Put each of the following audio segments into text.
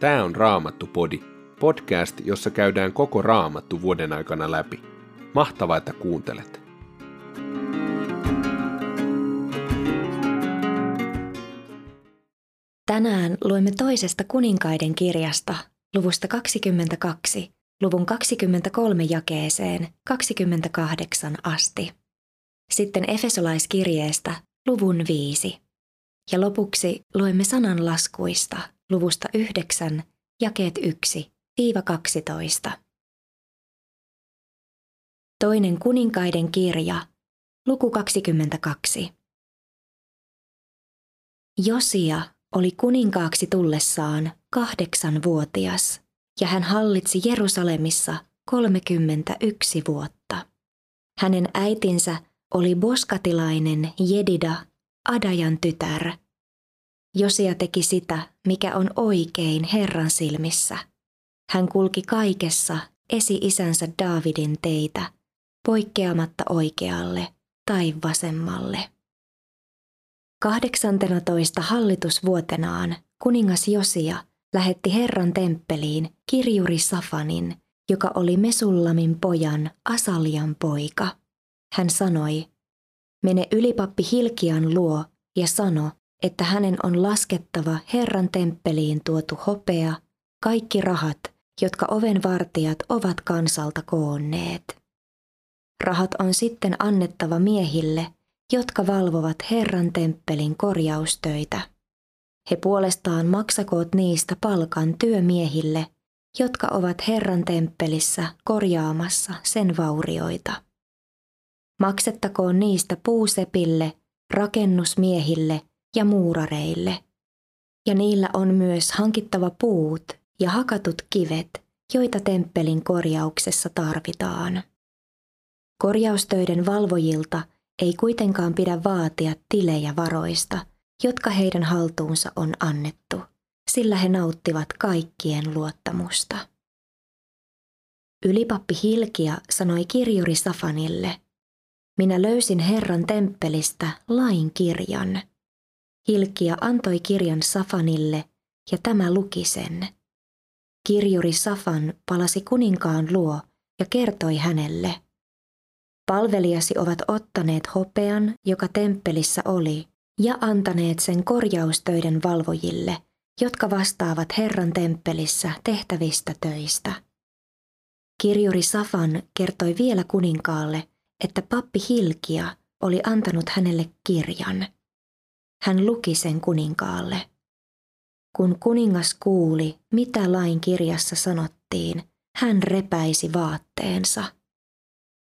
Tämä on Raamattu-podi, podcast, jossa käydään koko Raamattu vuoden aikana läpi. Mahtavaa, että kuuntelet! Tänään luemme toisesta kuninkaiden kirjasta, luvusta 22, luvun 23 jakeeseen 28 asti. Sitten Efesolaiskirjeestä luvun 5. Ja lopuksi luemme sananlaskuista luvusta 9, jakeet 1-12. Toinen kuninkaiden kirja, luku 22. Josia oli kuninkaaksi tullessaan kahdeksanvuotias ja hän hallitsi Jerusalemissa 31 vuotta. Hänen äitinsä oli boskatilainen Jedida, Adajan tytär. Josia teki sitä, mikä on oikein Herran silmissä. Hän kulki kaikessa esi-isänsä Daavidin teitä, poikkeamatta oikealle tai vasemmalle. 18 hallitusvuotenaan kuningas Josia lähetti Herran temppeliin kirjuri Safanin, joka oli Mesullamin pojan Asalian poika. Hän sanoi, mene ylipappi Hilkian luo ja sano, että hänen on laskettava Herran temppeliin tuotu hopea, kaikki rahat, jotka oven vartijat ovat kansalta koonneet. Rahat on sitten annettava miehille, jotka valvovat Herran temppelin korjaustöitä. He puolestaan maksakoot niistä palkan työmiehille, jotka ovat Herran temppelissä korjaamassa sen vaurioita. Maksettakoon niistä puusepille, rakennusmiehille ja muurareille. Ja niillä on myös hankittava puut ja hakatut kivet, joita temppelin korjauksessa tarvitaan. Korjaustöiden valvojilta ei kuitenkaan pidä vaatia tilejä varoista, jotka heidän haltuunsa on annettu, sillä he nauttivat kaikkien luottamusta. Ylipappi Hilkia sanoi kirjuri Safanille, minä löysin Herran temppelistä lain kirjan. Hilkia antoi kirjan Safanille ja tämä luki sen. Kirjuri Safan palasi kuninkaan luo ja kertoi hänelle – Palvelijasi ovat ottaneet hopean, joka temppelissä oli, ja antaneet sen korjaustöiden valvojille, jotka vastaavat Herran temppelissä tehtävistä töistä. Kirjuri Safan kertoi vielä kuninkaalle, että pappi Hilkia oli antanut hänelle kirjan. Hän luki sen kuninkaalle. Kun kuningas kuuli, mitä lain kirjassa sanottiin, hän repäisi vaatteensa –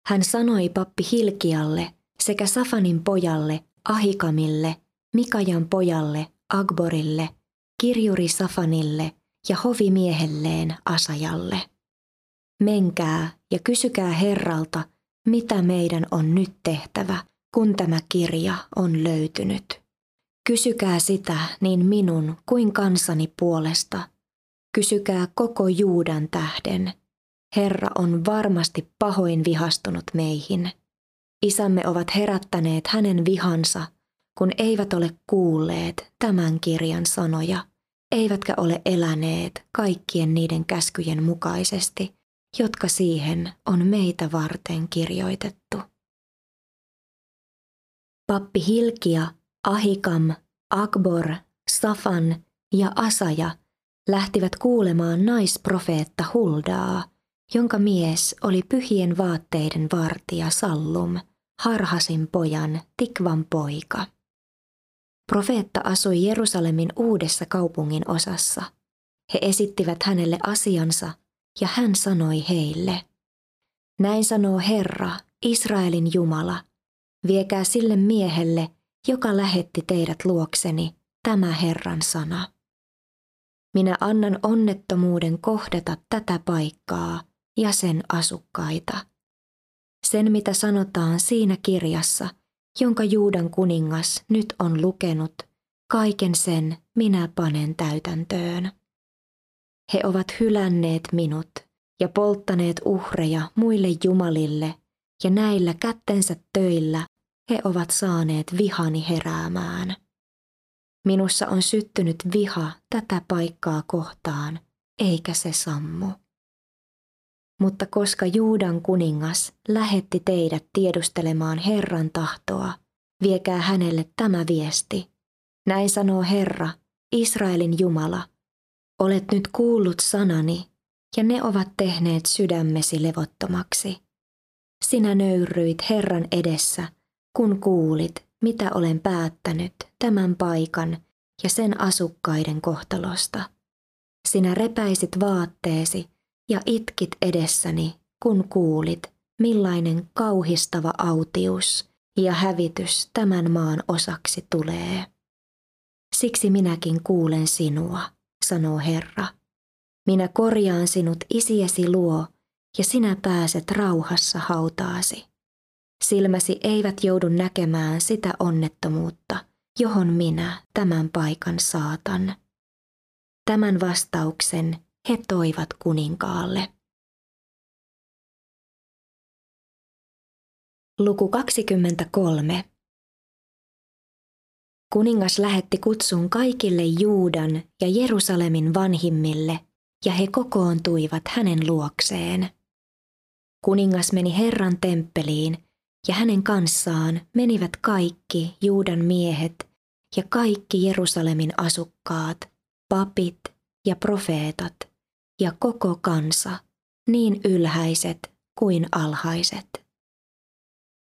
hän sanoi pappi Hilkialle sekä Safanin pojalle Ahikamille, Mikajan pojalle Agborille, kirjuri Safanille ja hovimiehelleen Asajalle. Menkää ja kysykää Herralta, mitä meidän on nyt tehtävä, kun tämä kirja on löytynyt. Kysykää sitä niin minun kuin kansani puolesta. Kysykää koko Juudan tähden – Herra on varmasti pahoin vihastunut meihin. Isämme ovat herättäneet hänen vihansa, kun eivät ole kuulleet tämän kirjan sanoja, eivätkä ole eläneet kaikkien niiden käskyjen mukaisesti, jotka siihen on meitä varten kirjoitettu. Pappi Hilkia, Ahikam, Akbor, Safan ja Asaja lähtivät kuulemaan naisprofeetta Huldaa – jonka mies oli pyhien vaatteiden vartija Sallum, Harhasin pojan Tikvan poika. Profeetta asui Jerusalemin uudessa kaupungin osassa. He esittivät hänelle asiansa ja hän sanoi heille, näin sanoo Herra, Israelin Jumala, viekää sille miehelle, joka lähetti teidät luokseni, tämä Herran sana. Minä annan onnettomuuden kohdata tätä paikkaa – ja sen asukkaita. Sen, mitä sanotaan siinä kirjassa, jonka Juudan kuningas nyt on lukenut, kaiken sen minä panen täytäntöön. He ovat hylänneet minut ja polttaneet uhreja muille jumalille, ja näillä kättensä töillä he ovat saaneet vihani heräämään. Minussa on syttynyt viha tätä paikkaa kohtaan, eikä se sammu. Mutta koska Juudan kuningas lähetti teidät tiedustelemaan Herran tahtoa, viekää hänelle tämä viesti. Näin sanoo Herra, Israelin Jumala. Olet nyt kuullut sanani, ja ne ovat tehneet sydämesi levottomaksi. Sinä nöyryit Herran edessä, kun kuulit, mitä olen päättänyt tämän paikan ja sen asukkaiden kohtalosta. Sinä repäisit vaatteesi ja itkit edessäni, kun kuulit, millainen kauhistava autius ja hävitys tämän maan osaksi tulee. Siksi minäkin kuulen sinua, sanoo Herra. Minä korjaan sinut isiesi luo, ja sinä pääset rauhassa hautaasi. Silmäsi eivät joudu näkemään sitä onnettomuutta, johon minä tämän paikan saatan. Tämän vastauksen he toivat kuninkaalle. Luku 23. Kuningas lähetti kutsun kaikille Juudan ja Jerusalemin vanhimmille, ja he kokoontuivat hänen luokseen. Kuningas meni Herran temppeliin, ja hänen kanssaan menivät kaikki Juudan miehet ja kaikki Jerusalemin asukkaat, papit ja profeetat ja koko kansa, niin ylhäiset kuin alhaiset.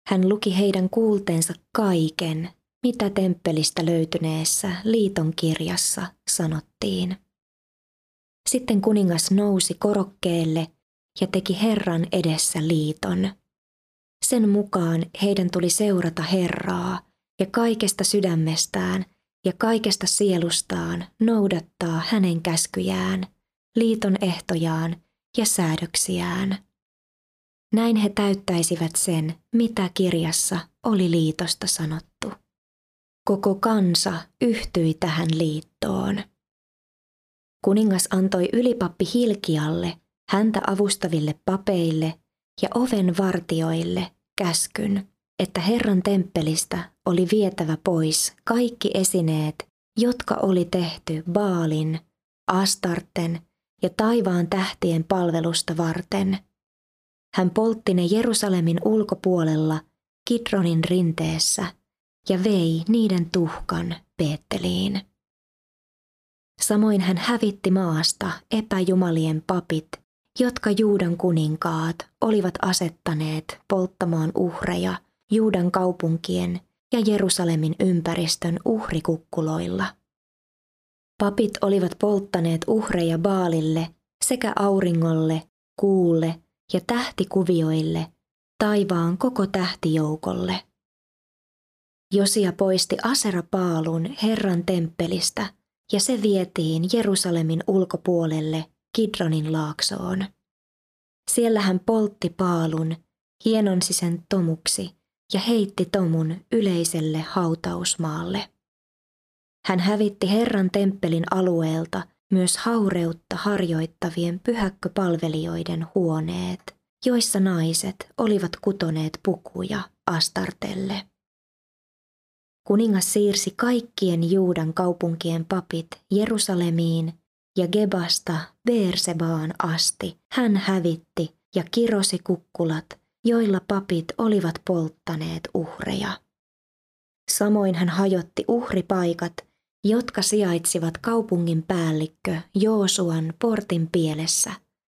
Hän luki heidän kuulteensa kaiken, mitä temppelistä löytyneessä liiton kirjassa sanottiin. Sitten kuningas nousi korokkeelle ja teki Herran edessä liiton. Sen mukaan heidän tuli seurata Herraa ja kaikesta sydämestään ja kaikesta sielustaan noudattaa hänen käskyjään, liiton ehtojaan ja säädöksiään. Näin he täyttäisivät sen, mitä kirjassa oli liitosta sanottu. Koko kansa yhtyi tähän liittoon. Kuningas antoi ylipappi Hilkialle, häntä avustaville papeille ja oven vartioille käskyn, että Herran temppelistä oli vietävä pois kaikki esineet, jotka oli tehty Baalin, Astarten ja taivaan tähtien palvelusta varten. Hän poltti ne Jerusalemin ulkopuolella Kidronin rinteessä ja vei niiden tuhkan Peetteliin. Samoin hän hävitti maasta epäjumalien papit, jotka Juudan kuninkaat olivat asettaneet polttamaan uhreja Juudan kaupunkien ja Jerusalemin ympäristön uhrikukkuloilla. Papit olivat polttaneet uhreja Baalille sekä auringolle, kuulle ja tähtikuvioille, taivaan koko tähtijoukolle. Josia poisti Asera Paalun Herran temppelistä – ja se vietiin Jerusalemin ulkopuolelle Kidronin laaksoon. Siellä hän poltti paalun, hienonsi sen tomuksi ja heitti tomun yleiselle hautausmaalle. Hän hävitti Herran temppelin alueelta myös haureutta harjoittavien pyhäkköpalvelijoiden huoneet, joissa naiset olivat kutoneet pukuja Astartelle. Kuningas siirsi kaikkien Juudan kaupunkien papit Jerusalemiin ja Gebasta Beersebaan asti. Hän hävitti ja kirosi kukkulat, joilla papit olivat polttaneet uhreja. Samoin hän hajotti uhripaikat, jotka sijaitsivat kaupungin päällikkö Joosuan portin pielessä,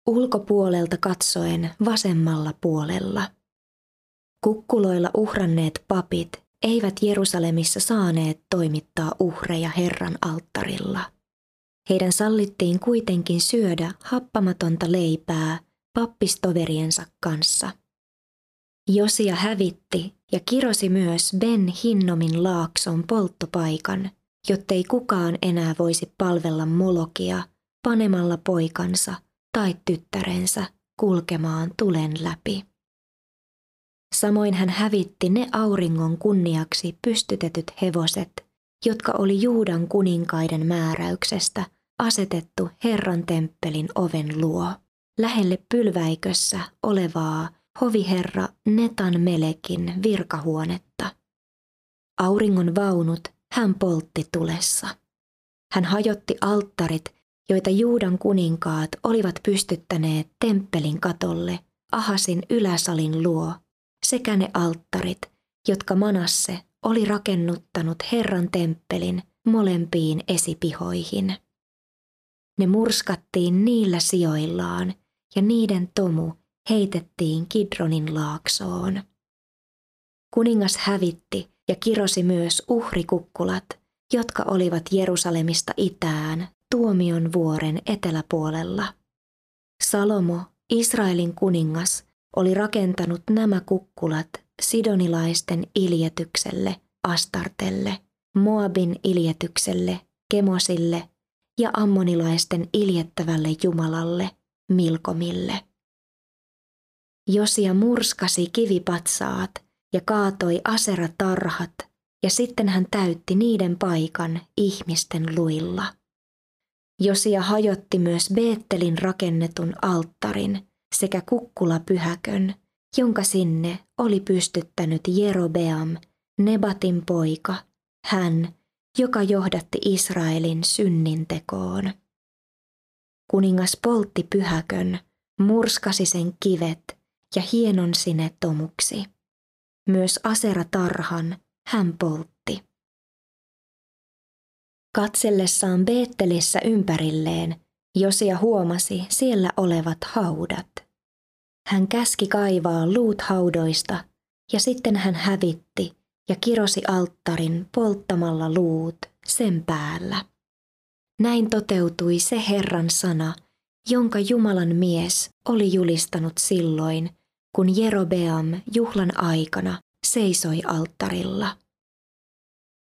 ulkopuolelta katsoen vasemmalla puolella. Kukkuloilla uhranneet papit eivät Jerusalemissa saaneet toimittaa uhreja Herran alttarilla. Heidän sallittiin kuitenkin syödä happamatonta leipää pappistoveriensa kanssa. Josia hävitti ja kirosi myös Ben Hinnomin laakson polttopaikan, jottei kukaan enää voisi palvella Molokia panemalla poikansa tai tyttärensä kulkemaan tulen läpi. Samoin hän hävitti ne auringon kunniaksi pystytetyt hevoset, jotka oli Juudan kuninkaiden määräyksestä asetettu Herran temppelin oven luo, lähelle pylväikössä olevaa hoviherra Netan Melekin virkahuonetta. Auringon vaunut hän poltti tulessa. Hän hajotti alttarit, joita Juudan kuninkaat olivat pystyttäneet temppelin katolle Ahasin yläsalin luo, sekä ne alttarit, jotka Manasse oli rakennuttanut Herran temppelin molempiin esipihoihin. Ne murskattiin niillä sijoillaan ja niiden tomu heitettiin Kidronin laaksoon. Kuningas hävitti ja kirosi myös uhrikukkulat, jotka olivat Jerusalemista itään tuomion vuoren eteläpuolella. Salomo, Israelin kuningas, oli rakentanut nämä kukkulat sidonilaisten iljetykselle, Astartelle, Moabin iljetykselle, Kemosille ja ammonilaisten iljettävälle Jumalalle, Milkomille. Josia murskasi kivipatsaat ja kaatoi aseratarhat, ja sitten hän täytti niiden paikan ihmisten luilla. Josia hajotti myös Beettelin rakennetun alttarin sekä kukkulapyhäkön, jonka sinne oli pystyttänyt Jerobeam, Nebatin poika, hän, joka johdatti Israelin synnintekoon. Kuningas poltti pyhäkön, murskasi sen kivet ja hienon sinne tomuksi. Myös aseratarhan hän poltti. Katsellessaan Beettelissä ympärilleen, Josia huomasi siellä olevat haudat. Hän käski kaivaa luut haudoista ja sitten hän hävitti ja kirosi alttarin polttamalla luut sen päällä. Näin toteutui se Herran sana, jonka Jumalan mies oli julistanut silloin, kun Jerobeam juhlan aikana seisoi alttarilla.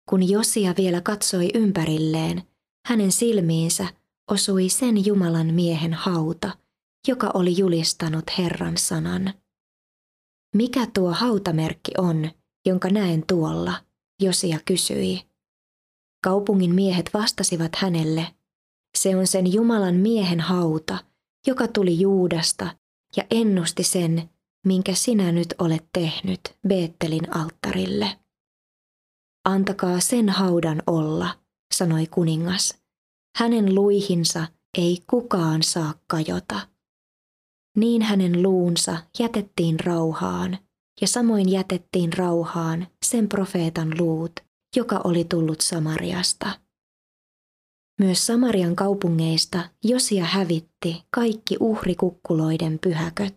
Kun Josia vielä katsoi ympärilleen, hänen silmiinsä osui sen Jumalan miehen hauta, joka oli julistanut Herran sanan. Mikä tuo hautamerkki on, jonka näen tuolla, Josia kysyi. Kaupungin miehet vastasivat hänelle, se on sen Jumalan miehen hauta, joka tuli Juudasta ja ennusti sen, minkä sinä nyt olet tehnyt Beettelin alttarille. Antakaa sen haudan olla, sanoi kuningas. Hänen luihinsa ei kukaan saa kajota. Niin hänen luunsa jätettiin rauhaan, ja samoin jätettiin rauhaan sen profeetan luut, joka oli tullut Samariasta. Myös Samarian kaupungeista Josia hävitti kaikki uhrikukkuloiden pyhäköt,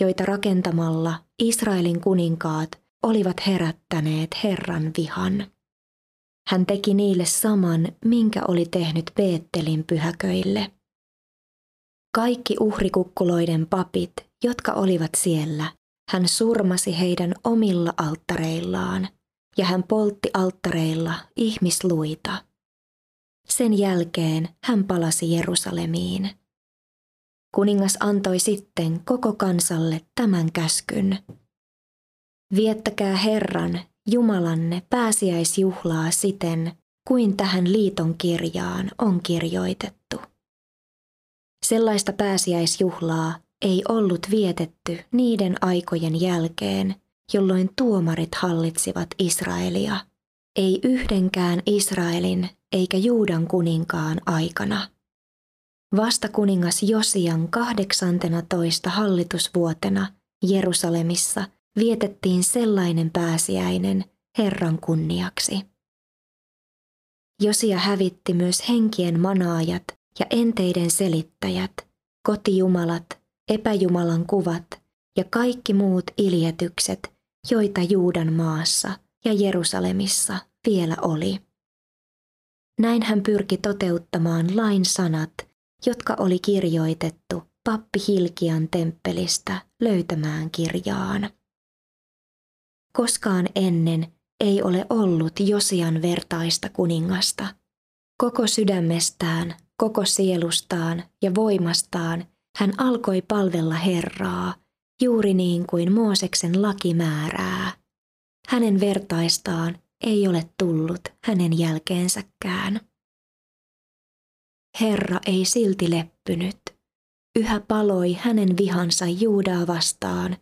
joita rakentamalla Israelin kuninkaat olivat herättäneet Herran vihan. Hän teki niille saman, minkä oli tehnyt Beettelin pyhäköille. Kaikki uhrikukkuloiden papit, jotka olivat siellä, hän surmasi heidän omilla alttareillaan, ja hän poltti alttareilla ihmisluita. Sen jälkeen hän palasi Jerusalemiin. Kuningas antoi sitten koko kansalle tämän käskyn. Viettäkää Herran, Jumalanne, pääsiäisjuhlaa siten, kuin tähän liiton kirjaan on kirjoitettu. Sellaista pääsiäisjuhlaa ei ollut vietetty niiden aikojen jälkeen, jolloin tuomarit hallitsivat Israelia, ei yhdenkään Israelin eikä Juudan kuninkaan aikana. Vasta kuningas Josian 18 hallitusvuotena Jerusalemissa vietettiin sellainen pääsiäinen Herran kunniaksi. Josia hävitti myös henkien manaajat ja enteiden selittäjät, kotijumalat, epäjumalan kuvat ja kaikki muut iljetykset, joita Juudan maassa ja Jerusalemissa vielä oli. Näin hän pyrki toteuttamaan lain sanat, jotka oli kirjoitettu pappi Hilkian temppelistä löytämään kirjaan. Koskaan ennen ei ole ollut Josian vertaista kuningasta. Koko sydämestään, koko sielustaan ja voimastaan hän alkoi palvella Herraa, juuri niin kuin Mooseksen laki määrää. Hänen vertaistaan ei ole tullut hänen jälkeensäkään. Herra ei silti leppynyt. Yhä paloi hänen vihansa Juudaa vastaan,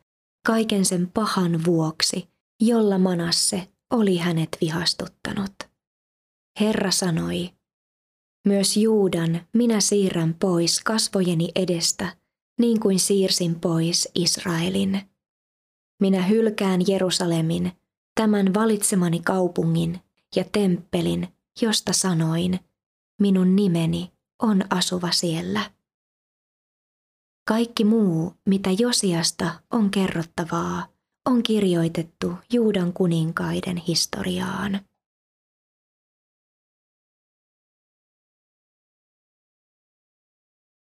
kaiken sen pahan vuoksi, jolla Manasse oli hänet vihastuttanut. Herra sanoi, myös Juudan minä siirrän pois kasvojeni edestä, niin kuin siirsin pois Israelin. Minä hylkään Jerusalemin, tämän valitsemani kaupungin ja temppelin, josta sanoin, minun nimeni on asuva siellä. Kaikki muu, mitä Josiasta on kerrottavaa, on kirjoitettu Juudan kuninkaiden historiaan.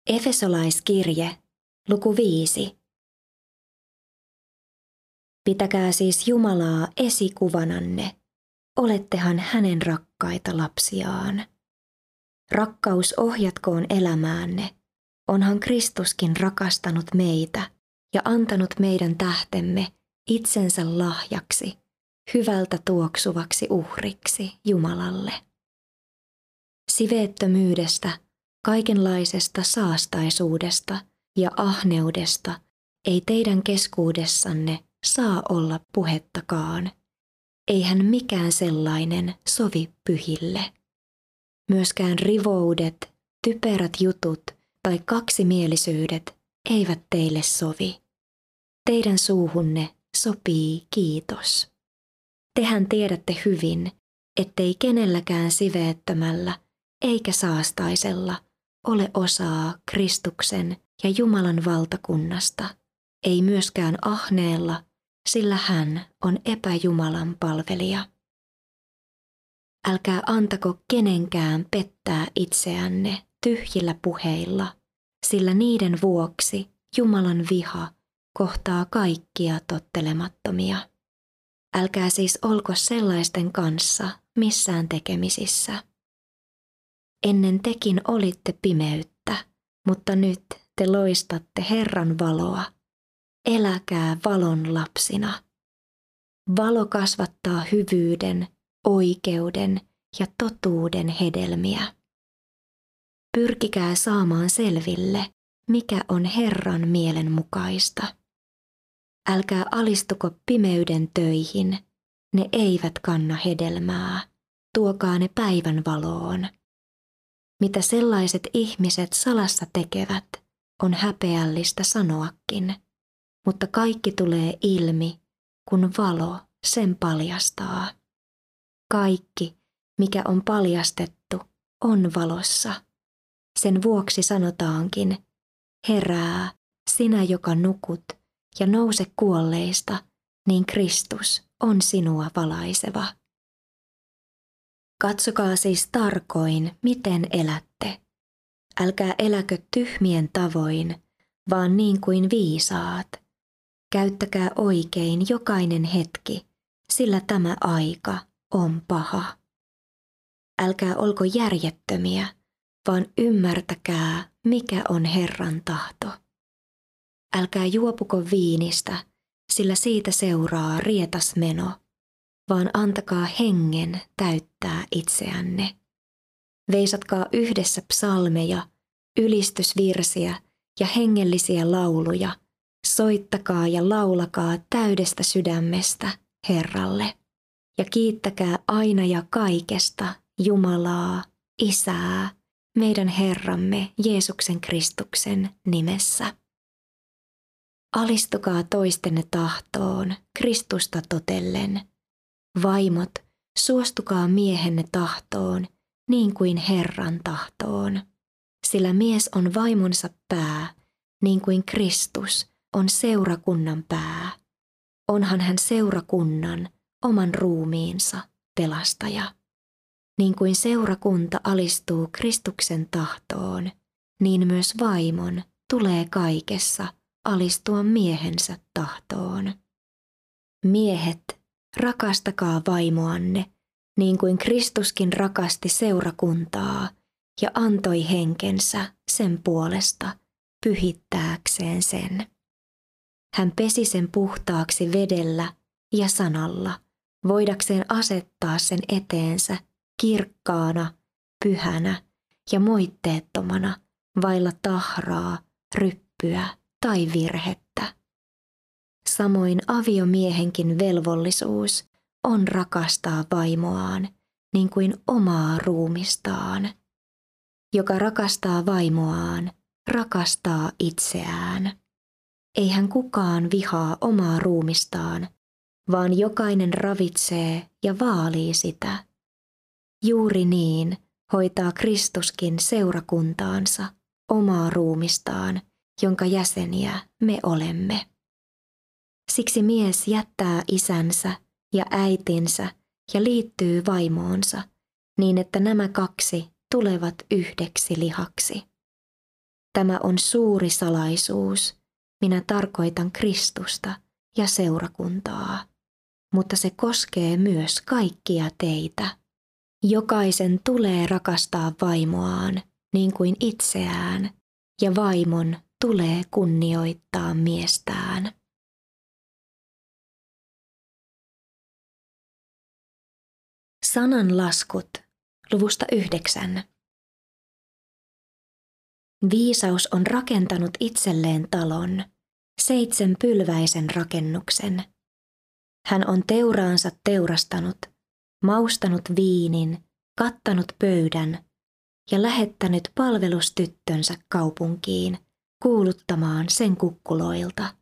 Efesolaiskirje, luku 5. Pitäkää siis Jumalaa esikuvananne, olettehan hänen rakkaita lapsiaan. Rakkaus ohjatkoon elämäänne, onhan Kristuskin rakastanut meitä ja antanut meidän tähtemme itsensä lahjaksi, hyvältä tuoksuvaksi uhriksi Jumalalle. Siveettömyydestä, kaikenlaisesta saastaisuudesta ja ahneudesta ei teidän keskuudessanne saa olla puhettakaan. Eihän mikään sellainen sovi pyhille. Myöskään rivoudet, typerät jutut tai kaksimielisyydet eivät teille sovi. Teidän suuhunne sopii kiitos. Tehän tiedätte hyvin, ettei kenelläkään siveettömällä eikä saastaisella ole osaa Kristuksen ja Jumalan valtakunnasta, ei myöskään ahneella, sillä hän on epäjumalan palvelija. Älkää antako kenenkään pettää itseänne tyhjillä puheilla, sillä niiden vuoksi Jumalan viha kohtaa kaikkia tottelemattomia. Älkää siis olko sellaisten kanssa missään tekemisissä. Ennen tekin olitte pimeyttä, mutta nyt te loistatte Herran valoa. Eläkää valon lapsina. Valo kasvattaa hyvyyden, oikeuden ja totuuden hedelmiä. Pyrkikää saamaan selville, mikä on Herran mielen mukaista. Älkää alistuko pimeyden töihin, ne eivät kanna hedelmää, tuokaa ne päivän valoon. Mitä sellaiset ihmiset salassa tekevät, on häpeällistä sanoakin, mutta kaikki tulee ilmi, kun valo sen paljastaa. Kaikki, mikä on paljastettu, on valossa. Sen vuoksi sanotaankin, herää, sinä joka nukut, ja nouse kuolleista, niin Kristus on sinua valaiseva. Katsokaa siis tarkoin, miten elätte. Älkää eläkö tyhmien tavoin, vaan niin kuin viisaat. Käyttäkää oikein jokainen hetki, sillä tämä aika on paha. Älkää olko järjettömiä, vaan ymmärtäkää, mikä on Herran tahto. Älkää juopuko viinistä, sillä siitä seuraa rietas meno, vaan antakaa hengen täyttää itseänne. Veisatkaa yhdessä psalmeja, ylistysvirsiä ja hengellisiä lauluja, soittakaa ja laulakaa täydestä sydämestä Herralle. Ja kiittäkää aina ja kaikesta Jumalaa, Isää, meidän Herramme Jeesuksen Kristuksen nimessä. Alistukaa toistenne tahtoon Kristusta totellen. Vaimot, suostukaa miehenne tahtoon niin kuin Herran tahtoon. Sillä mies on vaimonsa pää, niin kuin Kristus on seurakunnan pää. Onhan hän seurakunnan, oman ruumiinsa, pelastaja. Niin kuin seurakunta alistuu Kristuksen tahtoon, niin myös vaimon tulee kaikessa – alistua miehensä tahtoon. Miehet, rakastakaa vaimoanne, niin kuin Kristuskin rakasti seurakuntaa ja antoi henkensä sen puolesta pyhittääkseen sen. Hän pesi sen puhtaaksi vedellä ja sanalla, voidakseen asettaa sen eteensä kirkkaana, pyhänä ja moitteettomana, vailla tahraa, ryppyä tai virhettä. Samoin aviomiehenkin velvollisuus on rakastaa vaimoaan, niin kuin omaa ruumistaan. Joka rakastaa vaimoaan, rakastaa itseään. Eihän kukaan vihaa omaa ruumistaan, vaan jokainen ravitsee ja vaalii sitä. Juuri niin hoitaa Kristuskin seurakuntaansa, omaa ruumistaan, jonka jäseniä me olemme. Siksi mies jättää isänsä ja äitinsä ja liittyy vaimoonsa, niin että nämä kaksi tulevat yhdeksi lihaksi. Tämä on suuri salaisuus. Minä tarkoitan Kristusta ja seurakuntaa, mutta se koskee myös kaikkia teitä. Jokaisen tulee rakastaa vaimoaan niin kuin itseään, ja vaimon tulee kunnioittaa miestään. Sananlaskut luvusta yhdeksän. Viisaus on rakentanut itselleen talon, seitsemän pylväisen rakennuksen. Hän on teuraansa teurastanut, maustanut viinin, kattanut pöydän ja lähettänyt palvelustyttönsä kaupunkiin kuuluttamaan sen kukkuloilta.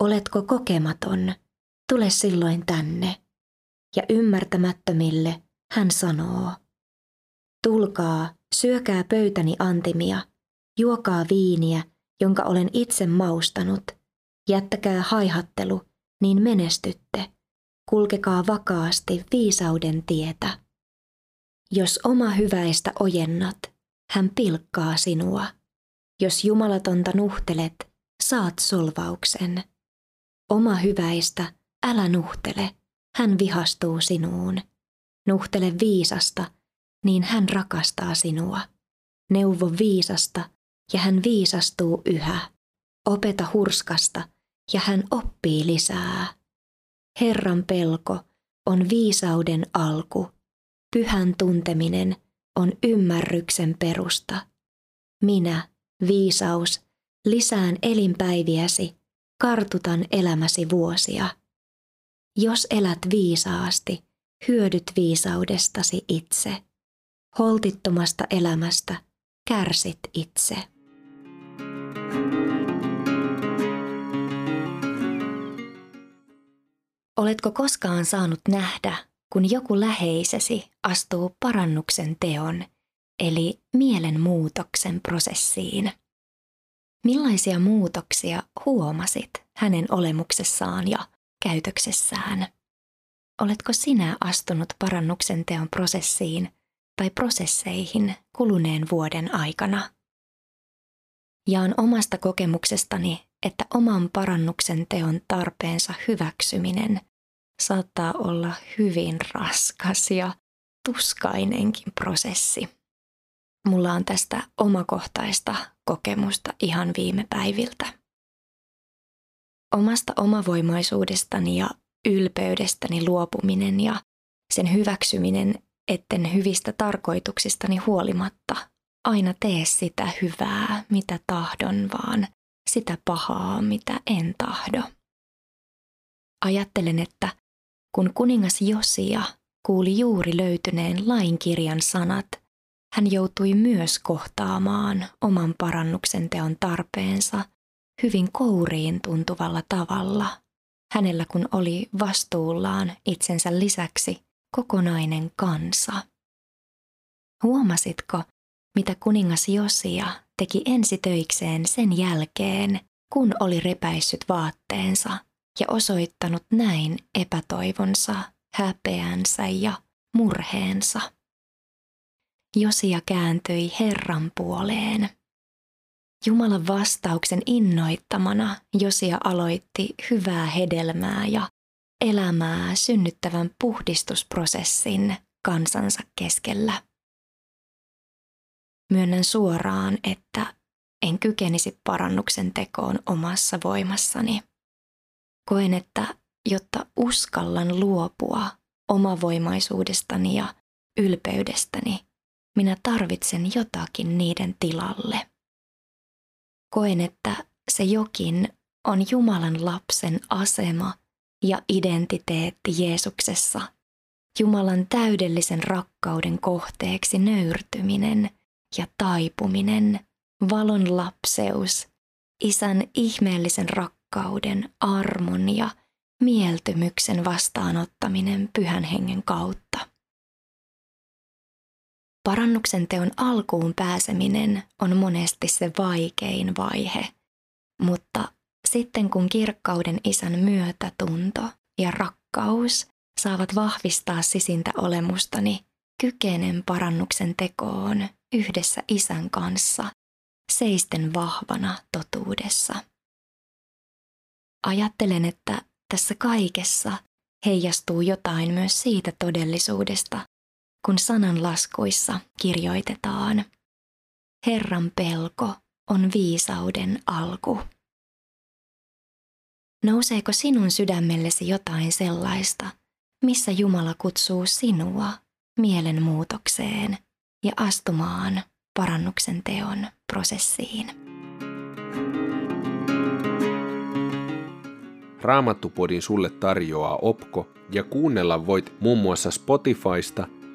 Oletko kokematon? Tule silloin tänne ja ymmärtämättömille hän sanoo, tulkaa, syökää pöytäni antimia, juokaa viiniä, jonka olen itse maustanut, jättäkää haihattelu, niin menestytte, kulkekaa vakaasti viisauden tietä. Jos oma hyväistä ojennat, hän pilkkaa sinua. Jos jumalatonta nuhtelet, saat solvauksen. Oma hyväistä, älä nuhtele, hän vihastuu sinuun. Nuhtele viisasta, niin hän rakastaa sinua. Neuvo viisasta, ja hän viisastuu yhä. Opeta hurskasta, ja hän oppii lisää. Herran pelko on viisauden alku. Pyhän tunteminen on ymmärryksen perusta. Minä, viisaus, lisään elinpäiviäsi, kartutan elämäsi vuosia. Jos elät viisaasti, hyödyt viisaudestasi itse. Holtittomasta elämästä kärsit itse. Oletko koskaan saanut nähdä, kun joku läheisesi astuu parannuksen teon, eli mielenmuutoksen prosessiin? Millaisia muutoksia huomasit hänen olemuksessaan ja käytöksessään. Oletko sinä astunut parannuksen teon prosessiin tai prosesseihin kuluneen vuoden aikana? Jaan omasta kokemuksestani, että oman parannuksen teon tarpeensa hyväksyminen saattaa olla hyvin raskas ja tuskainenkin prosessi. Mulla on tästä omakohtaista kokemusta ihan viime päiviltä omasta omavoimaisuudestani ja ylpeydestäni luopuminen ja sen hyväksyminen, etten hyvistä tarkoituksistani huolimatta aina tee sitä hyvää, mitä tahdon, vaan sitä pahaa, mitä en tahdo. Ajattelen, että kun kuningas Josia kuuli juuri löytyneen lainkirjan sanat, hän joutui myös kohtaamaan oman parannuksen teon tarpeensa – hyvin kouriin tuntuvalla tavalla, hänellä kun oli vastuullaan itsensä lisäksi kokonainen kansa. Huomasitko, mitä kuningas Josia teki ensitöikseen sen jälkeen, kun oli repäissyt vaatteensa ja osoittanut näin epätoivonsa, häpeänsä ja murheensa? Josia kääntyi Herran puoleen Jumalan vastauksen innoittamana Josia aloitti hyvää hedelmää ja elämää synnyttävän puhdistusprosessin kansansa keskellä. Myönnän suoraan, että en kykenisi parannuksen tekoon omassa voimassani. Koen, että jotta uskallan luopua omavoimaisuudestani ja ylpeydestäni, minä tarvitsen jotakin niiden tilalle koen, että se jokin on Jumalan lapsen asema ja identiteetti Jeesuksessa Jumalan täydellisen rakkauden kohteeksi nöyrtyminen ja taipuminen, valon lapseus, isän ihmeellisen rakkauden, armon ja mieltymyksen vastaanottaminen pyhän hengen kautta. Parannuksen teon alkuun pääseminen on monesti se vaikein vaihe, mutta sitten kun kirkkauden isän myötätunto ja rakkaus saavat vahvistaa sisintä olemustani, kykenen parannuksen tekoon yhdessä isän kanssa, seisten vahvana totuudessa. Ajattelen, että tässä kaikessa heijastuu jotain myös siitä todellisuudesta, kun sananlaskuissa kirjoitetaan. Herran pelko on viisauden alku. Nouseeko sinun sydämellesi jotain sellaista, missä Jumala kutsuu sinua mielenmuutokseen ja astumaan parannuksen teon prosessiin? Raamattupodin sulle tarjoaa Opko ja kuunnella voit muun muassa Spotifysta,